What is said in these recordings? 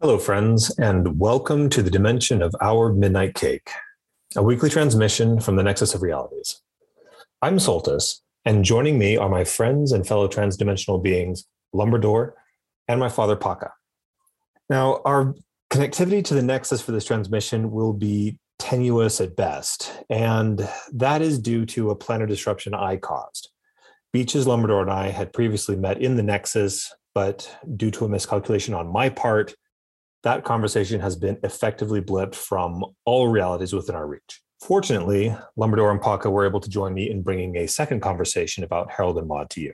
Hello, friends, and welcome to the dimension of Our Midnight Cake, a weekly transmission from the Nexus of Realities. I'm Soltis, and joining me are my friends and fellow transdimensional beings, Lumberdor and my father, Paka. Now, our connectivity to the Nexus for this transmission will be tenuous at best, and that is due to a planar disruption I caused. Beaches, Lumberdor, and I had previously met in the Nexus, but due to a miscalculation on my part, that conversation has been effectively blipped from all realities within our reach. Fortunately, Lumberdor and Paka were able to join me in bringing a second conversation about Harold and Maude to you.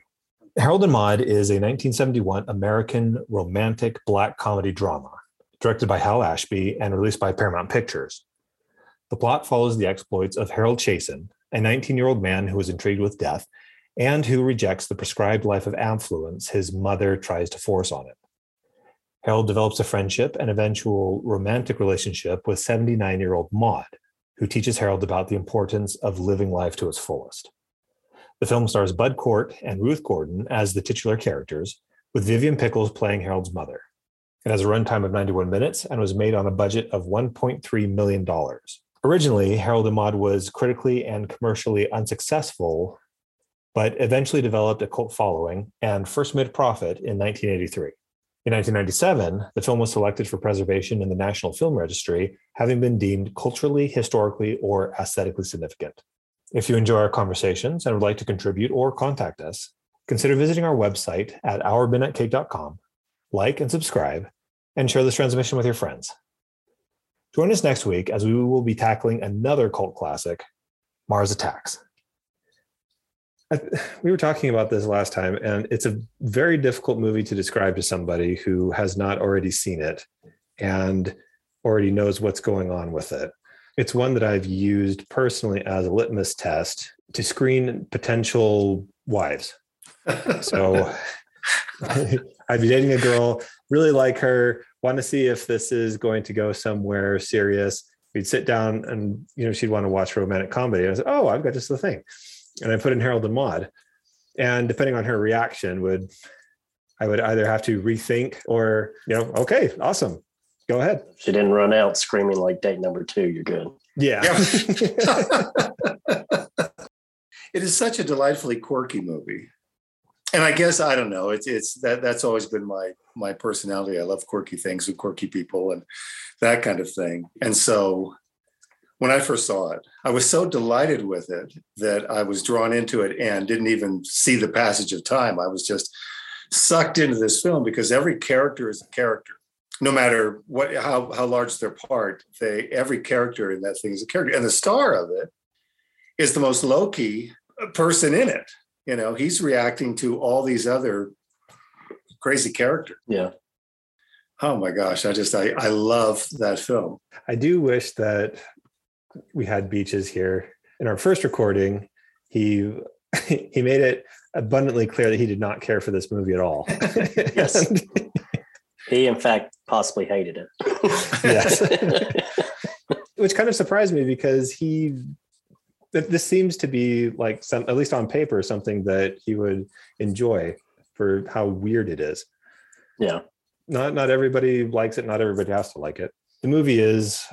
Harold and Maude is a 1971 American romantic black comedy drama directed by Hal Ashby and released by Paramount Pictures. The plot follows the exploits of Harold Chasen, a 19 year old man who is intrigued with death and who rejects the prescribed life of affluence his mother tries to force on him. Harold develops a friendship and eventual romantic relationship with 79 year old Maude, who teaches Harold about the importance of living life to its fullest. The film stars Bud Cort and Ruth Gordon as the titular characters, with Vivian Pickles playing Harold's mother. It has a runtime of 91 minutes and was made on a budget of $1.3 million. Originally, Harold and Maude was critically and commercially unsuccessful, but eventually developed a cult following and first made profit in 1983. In 1997, the film was selected for preservation in the National Film Registry, having been deemed culturally, historically, or aesthetically significant. If you enjoy our conversations and would like to contribute or contact us, consider visiting our website at ourmidnightcake.com, like and subscribe, and share this transmission with your friends. Join us next week as we will be tackling another cult classic, Mars Attacks. we were talking about this last time, and it's a very difficult movie to describe to somebody who has not already seen it and already knows what's going on with it. It's one that I've used personally as a litmus test to screen potential wives. so I'd be dating a girl, really like her, want to see if this is going to go somewhere serious. We'd sit down and you know she'd want to watch romantic comedy. I said, "Oh, I've got just the thing." and I put in Harold and Maude. And depending on her reaction, would I would either have to rethink or, you know, okay, awesome. Go ahead. She didn't run out screaming like date number two, you're good. Yeah. it is such a delightfully quirky movie. And I guess I don't know. It's it's that that's always been my my personality. I love quirky things with quirky people and that kind of thing. And so when I first saw it. I was so delighted with it that I was drawn into it and didn't even see the passage of time. I was just sucked into this film because every character is a character. No matter what how how large their part, they every character in that thing is a character. And the star of it is the most low-key person in it. You know, he's reacting to all these other crazy characters. Yeah. Oh my gosh, I just I I love that film. I do wish that we had beaches here in our first recording he he made it abundantly clear that he did not care for this movie at all yes he in fact possibly hated it yes which kind of surprised me because he this seems to be like some at least on paper something that he would enjoy for how weird it is. Yeah. Not not everybody likes it not everybody has to like it. The movie is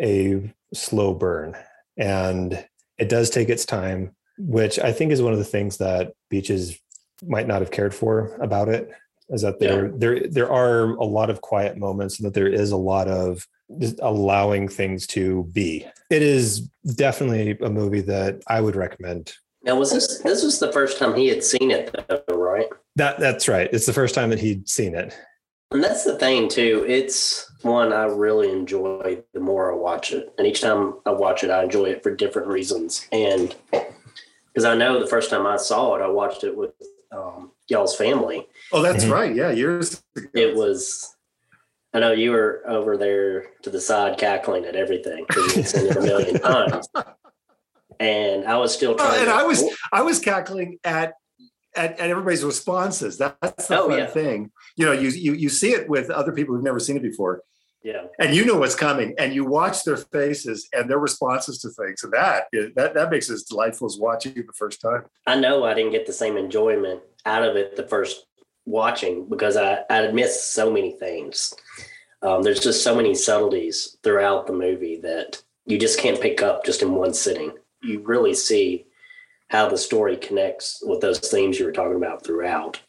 a slow burn and it does take its time which i think is one of the things that beaches might not have cared for about it is that there yeah. there there are a lot of quiet moments and that there is a lot of just allowing things to be it is definitely a movie that i would recommend now was this this was the first time he had seen it though right that that's right it's the first time that he'd seen it and that's the thing too. It's one I really enjoy the more I watch it. And each time I watch it, I enjoy it for different reasons. And because I know the first time I saw it, I watched it with um, y'all's family. Oh, that's mm-hmm. right. Yeah, yours. It was. I know you were over there to the side cackling at everything because you'd seen it a million times. And I was still trying. and to, I was I was cackling at at, at everybody's responses. That's the oh, fun yeah. thing. You know, you, you you see it with other people who've never seen it before, Yeah. And you know what's coming, and you watch their faces and their responses to things, and that that that makes it as delightful as watching it the first time. I know I didn't get the same enjoyment out of it the first watching because I I missed so many things. Um, there's just so many subtleties throughout the movie that you just can't pick up just in one sitting. You really see how the story connects with those themes you were talking about throughout,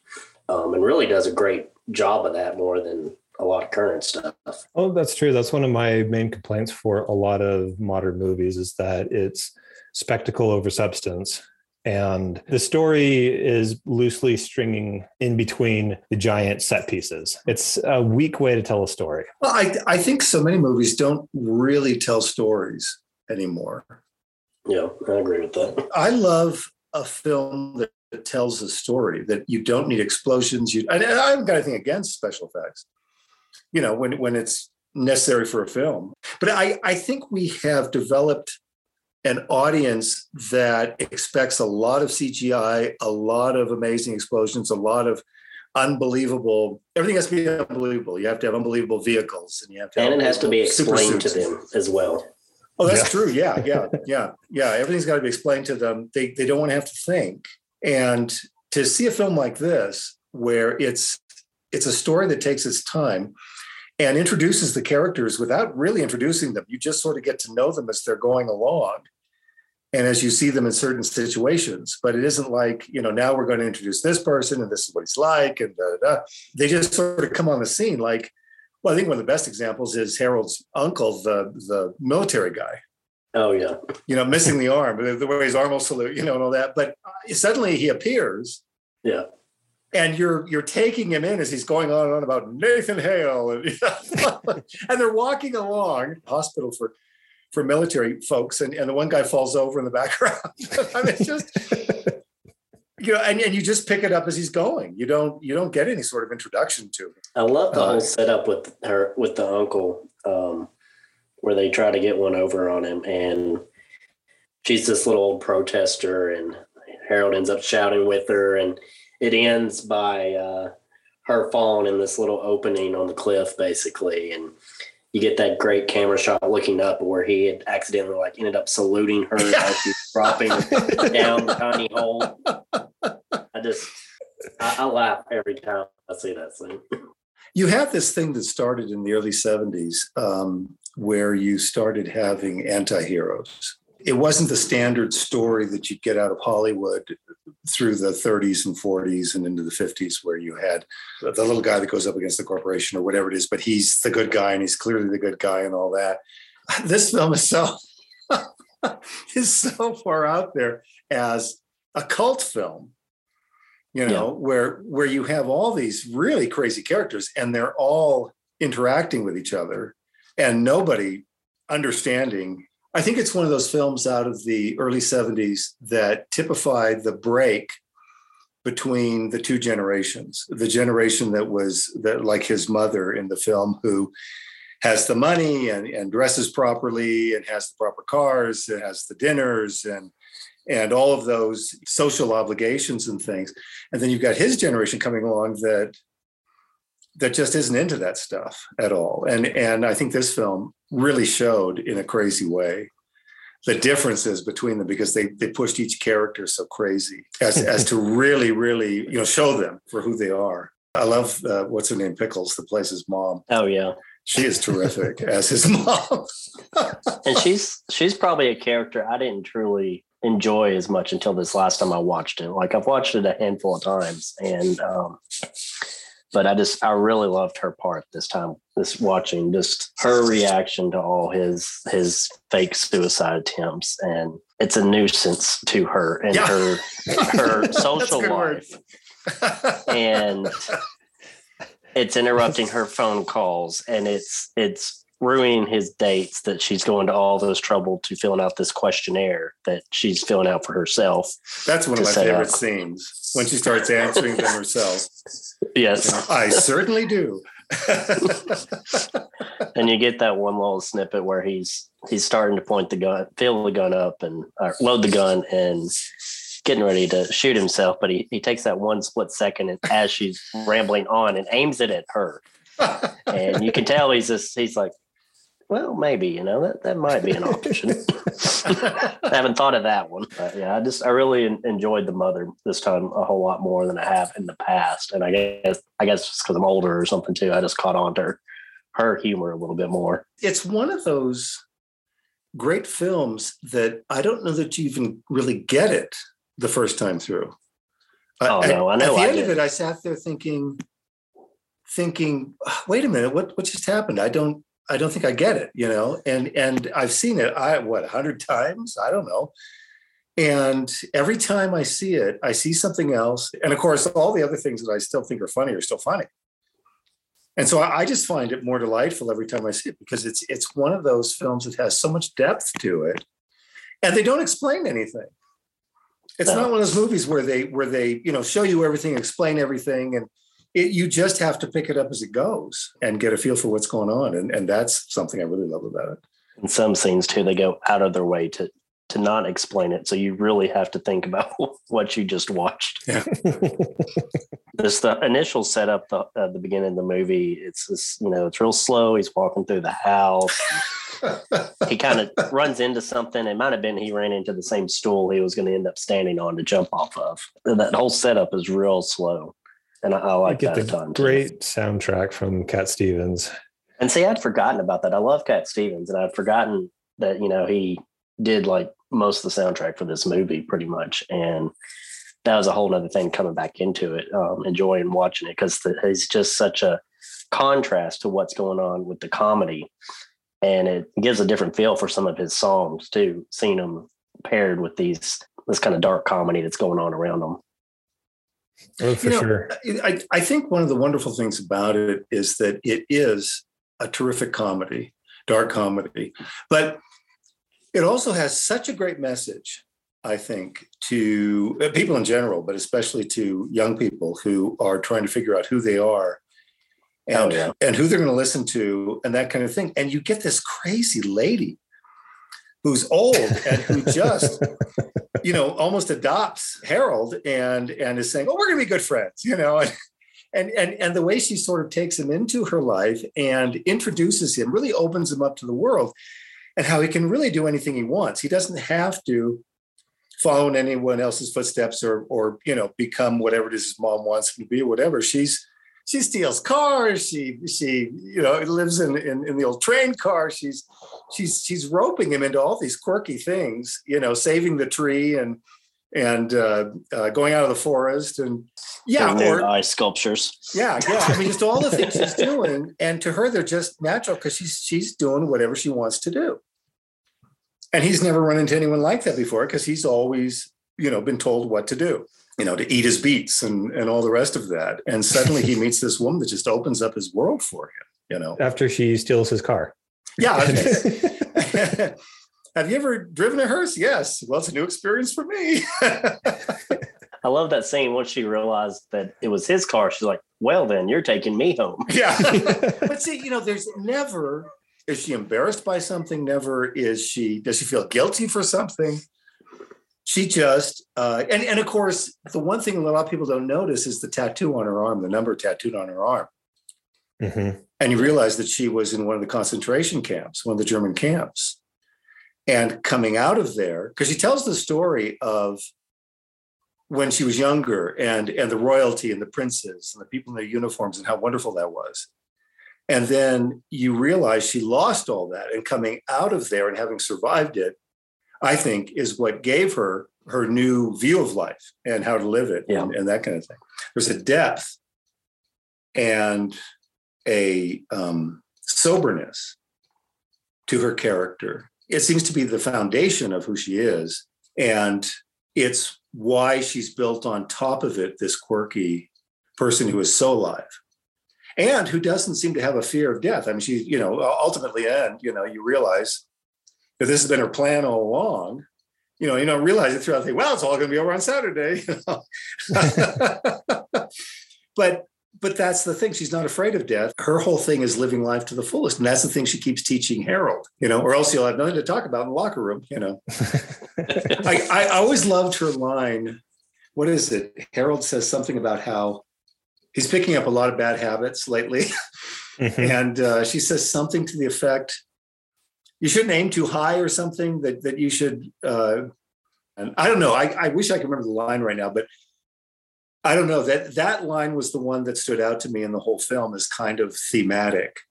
um, and really does a great job of that more than a lot of current stuff. Oh, that's true. That's one of my main complaints for a lot of modern movies is that it's spectacle over substance. And the story is loosely stringing in between the giant set pieces. It's a weak way to tell a story. Well, I, I think so many movies don't really tell stories anymore. Yeah, I agree with that. I love a film that, that tells a story that you don't need explosions. You, and I haven't got anything against special effects, you know, when when it's necessary for a film. But I, I think we have developed an audience that expects a lot of CGI, a lot of amazing explosions, a lot of unbelievable. Everything has to be unbelievable. You have to have unbelievable vehicles, and you have to. And it has to be explained to them as well. Oh, that's Yeah. true. Yeah, yeah, yeah, yeah. Everything's got to be explained to them. They they don't want to have to think. And to see a film like this, where it's it's a story that takes its time and introduces the characters without really introducing them. You just sort of get to know them as they're going along. And as you see them in certain situations, but it isn't like, you know, now we're going to introduce this person and this is what he's like. And da, da, da. they just sort of come on the scene like, well, I think one of the best examples is Harold's uncle, the the military guy. Oh yeah, You know, missing the arm, the, way his arm will salute, you know, and all that. But uh, suddenly he appears, yeah. and you're you're taking him in as he's going on and on about Nathan Hale, and, and they're walking along hospital for for military folks, and, and the one guy falls over in the background. I mean, it's just you know, and, and you just pick it up as he's going. You don't you don't get any sort of introduction to him. I love the Uh, whole setup with her with the uncle, um, where they try to get one over on him, and she's this little old protester, and Harold ends up shouting with her, and it ends by uh, her falling in this little opening on the cliff, basically, and you get that great camera shot looking up where he had accidentally like ended up saluting her as she's dropping down the tiny hole. I just I, I laugh every time I see that scene. you had this thing that started in the early 70s um, where you started having anti-heroes it wasn't the standard story that you'd get out of hollywood through the 30s and 40s and into the 50s where you had the little guy that goes up against the corporation or whatever it is but he's the good guy and he's clearly the good guy and all that. This film is so is so far out there as a cult film you know where where you have all these really crazy characters and they're all interacting with each other and nobody understanding i think it's one of those films out of the early 70s that typified the break between the two generations the generation that was that like his mother in the film who has the money and, and dresses properly and has the proper cars and has the dinners and and all of those social obligations and things. And then you've got his generation coming along that that just isn't into that stuff at all. And and i think this film really showed in a crazy way the differences between them because they they pushed each character so crazy as as to really really you know show them for who they are. I love uh, what's her name? Pickles the plays his mom. Oh yeah. she is terrific as his mom. And she's she's probably a character I didn't truly enjoy as much until this last time I watched it. Like I've watched it a handful of times, and um, but I just I really loved her part this time. This watching just her reaction to all his his fake suicide attempts, and it's a nuisance to her and Yeah. her her social life and it's interrupting her phone calls and it's it's ruining his dates that she's going to all those trouble to filling out this questionnaire that she's filling out for herself That's one of my favorite scenes when she starts answering them herself. yes I certainly do. and you get that one little snippet where he's he's starting to point the gun fill the gun up and load the gun and getting ready to shoot himself but he, he takes that one split second and as she's rambling on and aims it at her and you can tell he's just he's like, well, maybe you know that that might be an option. I haven't thought of that one, but yeah, I just I really enjoyed the mother this time a whole lot more than I have in the past, and I guess I guess it's because I'm older or something too, I just caught on to her, her humor a little bit more. It's one of those great films that I don't know that you even really get it the first time through. Oh no, I know. At the I end did. of it, I sat there thinking, thinking, wait a minute, what what just happened? I don't I don't think I get it, you know. And and I've seen it I what a hundred times, I don't know. And every time I see it, I see something else. And of course, all the other things that I still think are funny are still funny. And so I, I just find it more delightful every time I see it because it's it's one of those films that has so much depth to it, and they don't explain anything. It's No. not one of those movies where they where they you know show you everything, explain everything, and it, you just have to pick it up as it goes and get a feel for what's going on. And and that's something I really love about it. in some scenes too, they go out of their way to to not explain it, so you really have to think about what you just watched. this the initial setup the, at the beginning of the movie it's this you know it's real slow. He's walking through the house. He kind of runs into something. It might have been he ran into the same stool he was going to end up standing on to jump off of. That whole setup is real slow and i, I like get that a the great soundtrack from Cat Stevens. and see i'd forgotten about that. I love cat stevens and i'd forgotten that you know he did like most of the soundtrack for this movie pretty much. And that was a whole other thing coming back into it um, enjoying watching it because he's just such a contrast to what's going on with the comedy. And it gives a different feel for some of his songs too seeing them paired with these this kind of dark comedy that's going on around them Oh, for You know, sure. I, I think one of the wonderful things about it is that it is a terrific comedy, dark comedy, but it also has such a great message, I think, to uh, people in general, but especially to young people who are trying to figure out who they are Oh, yeah. and who they're going to listen to and that kind of thing. And you get this crazy lady who's old and who just you know almost adopts harold and and is saying oh we're going to be good friends you know? And and and the way she sort of takes him into her life and introduces him really opens him up to the world and how he can really do anything he wants. He doesn't have to follow in anyone else's footsteps or or you know become whatever it is his mom wants him to be or whatever. She's she steals cars. She she you know lives in, in in the old train car. She's she's she's roping him into all these quirky things you know saving the tree and and uh, uh, going out of the forest and yeah or ice sculptures. Yeah yeah. I mean just all the things she's doing. And to her they're just natural because she's she's doing whatever she wants to do. And he's never run into anyone like that before because he's always you know been told what to do you know to eat his beets and and all the rest of that. And suddenly he meets this woman that just opens up his world for him you know? After she steals his car. yeah have you ever driven a hearse? Yes. Well it's a new experience for me. I love that scene once she realized that it was his car. She's like well then you're taking me home. Yeah. But see you know there's never is she embarrassed by something? Never is she does she feel guilty for something she just uh, and and of course the one thing a lot of people don't notice is the tattoo on her arm the number tattooed on her arm. Mhm. and you realize that she was in one of the concentration camps one of the german camps. And coming out of there because she tells the story of when she was younger and and the royalty and the princes and the people in their uniforms and how wonderful that was. And then you realize she lost all that and coming out of there and having survived it i think is what gave her her new view of life and how to live it Yeah. and, and that kind of thing there's a depth and a um, soberness to her character it seems to be the foundation of who she is and it's why she's built on top of it this quirky person who is so alive and who doesn't seem to have a fear of death. I mean, she, you know, ultimately, and you know, you realize that this has been her plan all along. You know, you don't realize it throughout the day. Well, it's all going to be over on Saturday. you know. but but that's the thing. She's not afraid of death. Her whole thing is living life to the fullest, and that's the thing she keeps teaching Harold. You know, or else you'll have nothing to talk about in the locker room. You know, I, I always loved her line. What is it? Harold says something about how he's picking up a lot of bad habits lately. mm-hmm. and uh, she says something to the effect, "You shouldn't aim too high," or something that that you should. Uh, and I don't know. I, I wish I could remember the line right now, but I don't know that that line was the one that stood out to me in the whole film as kind of thematic.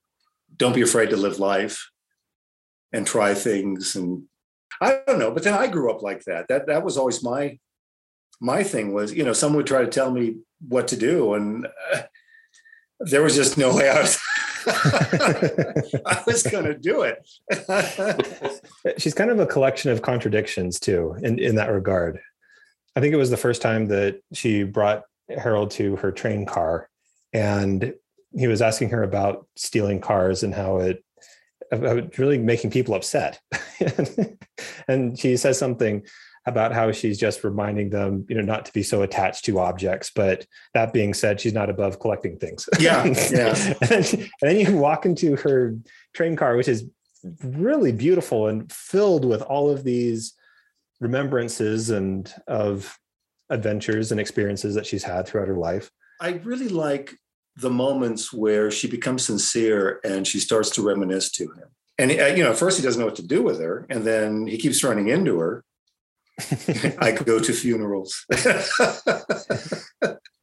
Don't be afraid to live life and try things and I don't know, but then I grew up like that. That that was always my my thing was, you know, someone would try to tell me what to do and uh, there was just no way I was I was going to do it. She's kind of a collection of contradictions too in in that regard. I think it was the first time that she brought Harold to her train car and he was asking her about stealing cars and how it about really making people upset. and she says something about how she's just reminding them, you know, not to be so attached to objects. But that being said, she's not above collecting things. Yeah, yeah. and, then, and then you walk into her train car, which is really beautiful and filled with all of these remembrances and of adventures and experiences that she's had throughout her life. I really like the moments where she becomes sincere and she starts to reminisce to him. And uh, you know, first he doesn't know what to do with her, and then he keeps running into her. I go to funerals.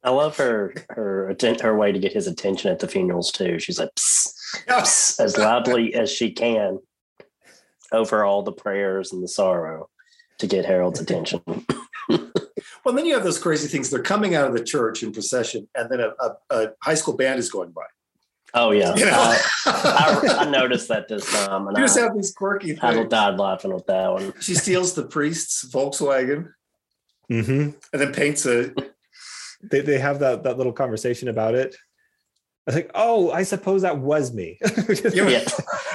I love her her her way to get his attention at the funerals too. She's like psst, psst, as loudly as she can over all the prayers and the sorrow to get Harold's attention. well, then you have those crazy things. They're coming out of the church in procession, and then a, a, a high school band is going by. Oh yeah, you know? I, I, I, noticed that this time, and you just I, have these quirky. Things. I died laughing with that one. She steals the priest's Volkswagen, mm-hmm. and then paints it. They they have that that little conversation about it. I was like, oh, I suppose that was me. yeah.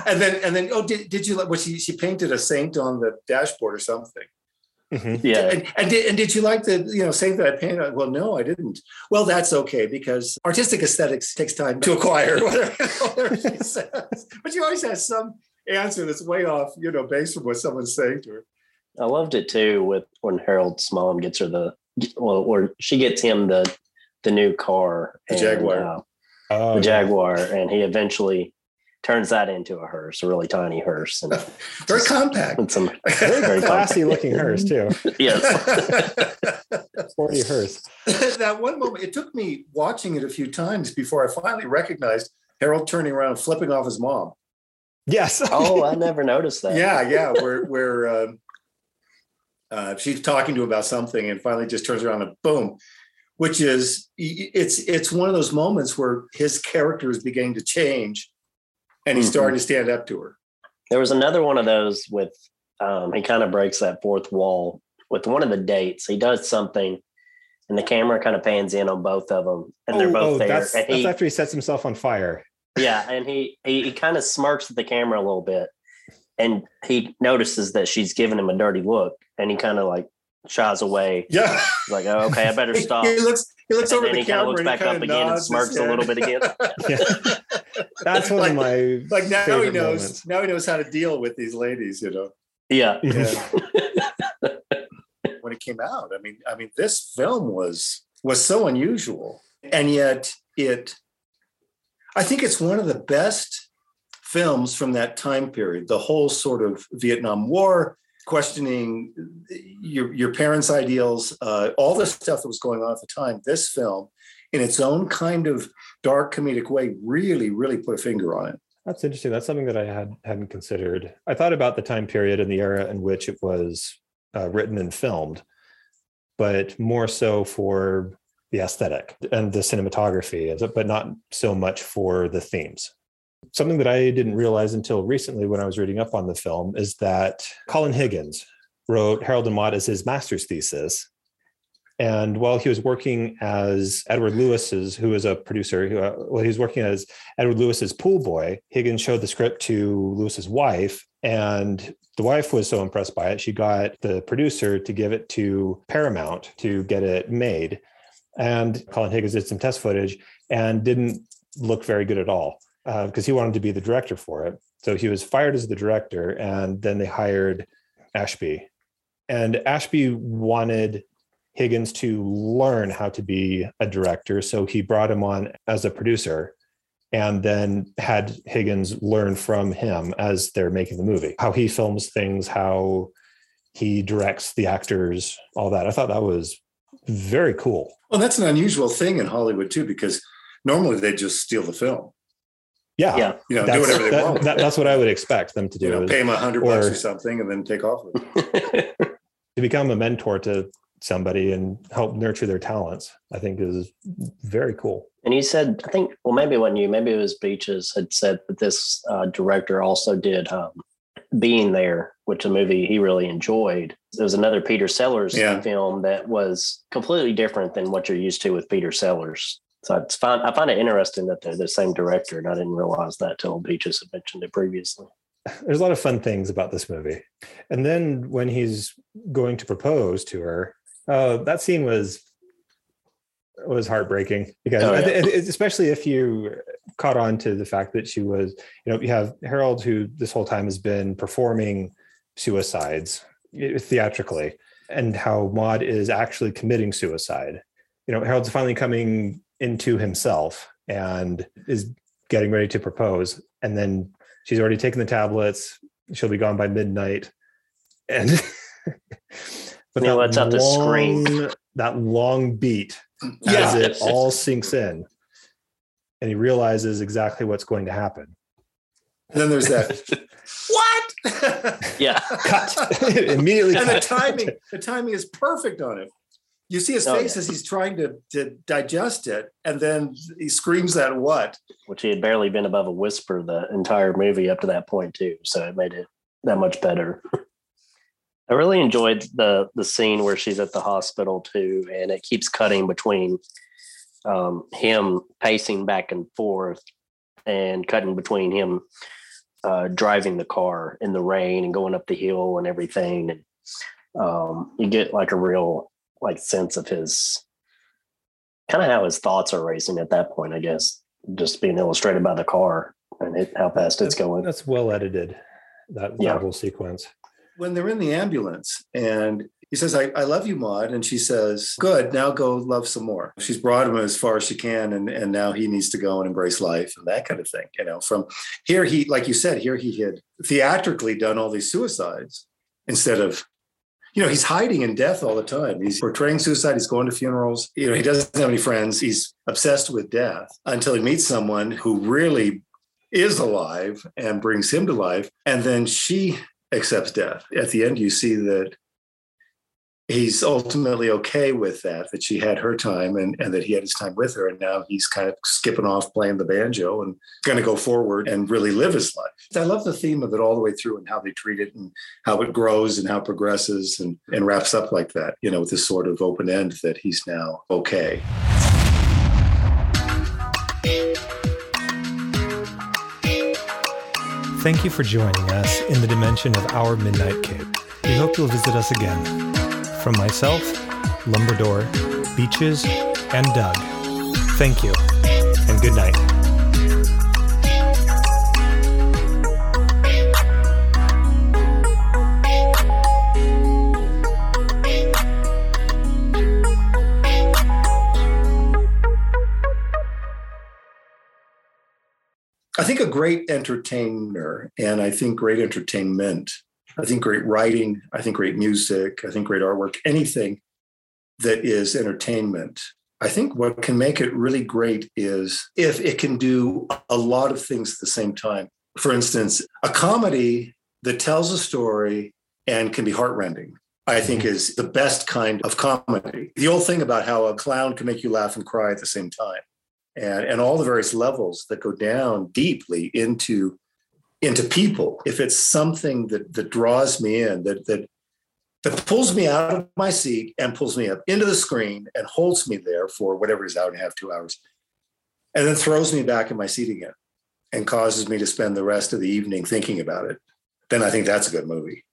And then and then oh, did, did you like? What she she painted a saint on the dashboard or something. Mm-hmm. Yeah. And, and, did, and did you like the, you know, saying that I painted? Well, no, I didn't. Well, that's okay because artistic aesthetics takes time to acquire, whatever, whatever she says. But she always has some answer that's way off, you know, based on what someone's saying to her. I loved it too with when Harold's mom gets her the, well, or she gets him the, the new car. The and, Jaguar. Uh, oh, the Jaguar. And he eventually turns that into a hearse, a really tiny hearse, and very compact. And some very, very classy compact. looking hearse too. yes, sporty hearse. that one moment, it took me watching it a few times before I finally recognized Harold turning around flipping off his mom. Yes. oh, I never noticed that. Yeah, yeah. Where where uh, uh, she's talking to him about something, and finally just turns around and boom. Which is it's it's one of those moments where his character is beginning to change and he's mm-hmm. starting to stand up to her. There was another one of those with um, he kind of breaks that fourth wall with one of the dates. He does something, and the camera kind of pans in on both of them, and oh, they're both oh, there. That's, and he, that's after he sets himself on fire. Yeah, and he he, he kind of smirks at the camera a little bit, and he notices that she's giving him a dirty look, and he kind of like shies away. Yeah, He's like, oh, okay, I better stop. he looks he looks and over the he camera. Looks back up again and smirks a little bit again. yeah. That's one like, of my like now he knows moments. now he knows how to deal with these ladies, you know. Yeah. yeah. when it came out, I mean, I mean, this film was was so unusual, and yet it. I think it's one of the best films from that time period. The whole sort of Vietnam War questioning your, your parents' ideals, uh, all the stuff that was going on at the time, this film, in its own kind of dark comedic way, really, really put a finger on it. That's interesting. That's something that I had hadn't considered. I thought about the time period and the era in which it was uh, written and filmed, but more so for the aesthetic and the cinematography, but not so much for the themes something that I didn't realize until recently when I was reading up on the film is that Colin Higgins wrote Harold and Maude as his master's thesis. And while he was working as Edward Lewis's, who was a producer, who, uh, well, he was working as Edward Lewis's pool boy, Higgins showed the script to Lewis's wife, and the wife was so impressed by it, she got the producer to give it to Paramount to get it made. And Colin Higgins did some test footage and didn't look very good at all because uh, he wanted to be the director for it. So he was fired as the director, and then they hired Ashby. And Ashby wanted Higgins to learn how to be a director, so he brought him on as a producer. and then had Higgins learn from him as they're making the movie, how he films things, how he directs the actors, all that. I thought that was very cool. Well, that's an unusual thing in Hollywood too, because normally they just steal the film. Yeah, Yeah. You know, do that's, whatever they that- want. that- that's what I would expect them to do. you know, is pay them a hundred bucks or- or something, and then take off with it. to become a mentor to somebody and help nurture their talents. I think is very cool. And he said, I think, well, maybe it wasn't you, maybe it was Beaches had said that this uh, director also did um, Being There, which a movie he really enjoyed. There was another Peter Sellers Yeah. film that was completely different than what you're used to with Peter Sellers. So it's fine. I find it interesting that they're the same director, and I didn't realize that till Beaches had mentioned it previously. There's a lot of fun things about this movie. And then when he's going to propose to her, uh, that scene was was heartbreaking because Oh, yeah. Especially if you caught on to the fact that she was, you know, you have Harold who this whole time has been performing suicides eh, theatrically and how Maude is actually committing suicide. You know, Harold's finally coming into himself and is getting ready to propose. And then she's already taken the tablets. She'll be gone by midnight. And but Neil lets out this scream. long- That long beat Yeah. as it all sinks in. And he realizes exactly what's going to happen. And then there's that. what? Yeah. Cut. Immediately and the timing, the timing is perfect on it. You see his Oh, face yeah. as he's trying to, to digest it, and then he screams that what? which he had barely been above a whisper the entire movie up to that point too. So it made it that much better. I really enjoyed the the scene where she's at the hospital too, and it keeps cutting between um, him pacing back and forth and cutting between him uh, driving the car in the rain and going up the hill and everything. And um, you get like a real like sense of his kind of how his thoughts are racing at that point, I guess just being illustrated by the car and it, how fast it's going. That's well edited. That, Yeah. that whole sequence. When they're in the ambulance, and he says, I, I love you, Maude. And she says, Good, now go love some more. She's brought him as far as she can, and, and now he needs to go and embrace life and that kind of thing. You know, from here, he, like you said, here he had theatrically done all these suicides instead of you know, he's hiding in death all the time. He's portraying suicide. He's going to funerals. You know, he doesn't have any friends. He's obsessed with death until he meets someone who really is alive and brings him to life. And then she accepts death. At the end, you see that he's ultimately okay with that, that she had her time and, and that he had his time with her. And now he's kind of skipping off playing the banjo and going to go forward and really live his life. I love the theme of it all the way through and how they treat it and how it grows and how it progresses and, and wraps up like that, you know, with this sort of open end that he's now okay. Thank you for joining us in the dimension of our Midnight Cake. We hope you'll visit us again. From myself, Lumberdor, Beaches, and Doug, thank you, and good night. I think a great entertainer, and I think great entertainment, I think great writing, I think great music, I think great artwork, anything that is entertainment. I think what can make it really great is if it can do a lot of things at the same time. For instance, a comedy that tells a story and can be heartrending, I think mm-hmm. is the best kind of comedy. The old thing about how a clown can make you laugh and cry at the same time and, and all the various levels that go down deeply into into people. If it's something that that draws me in that that that pulls me out of my seat and pulls me up into the screen and holds me there for whatever is out and a half two hours and then throws me back in my seat again and causes me to spend the rest of the evening thinking about it then i think that's a good movie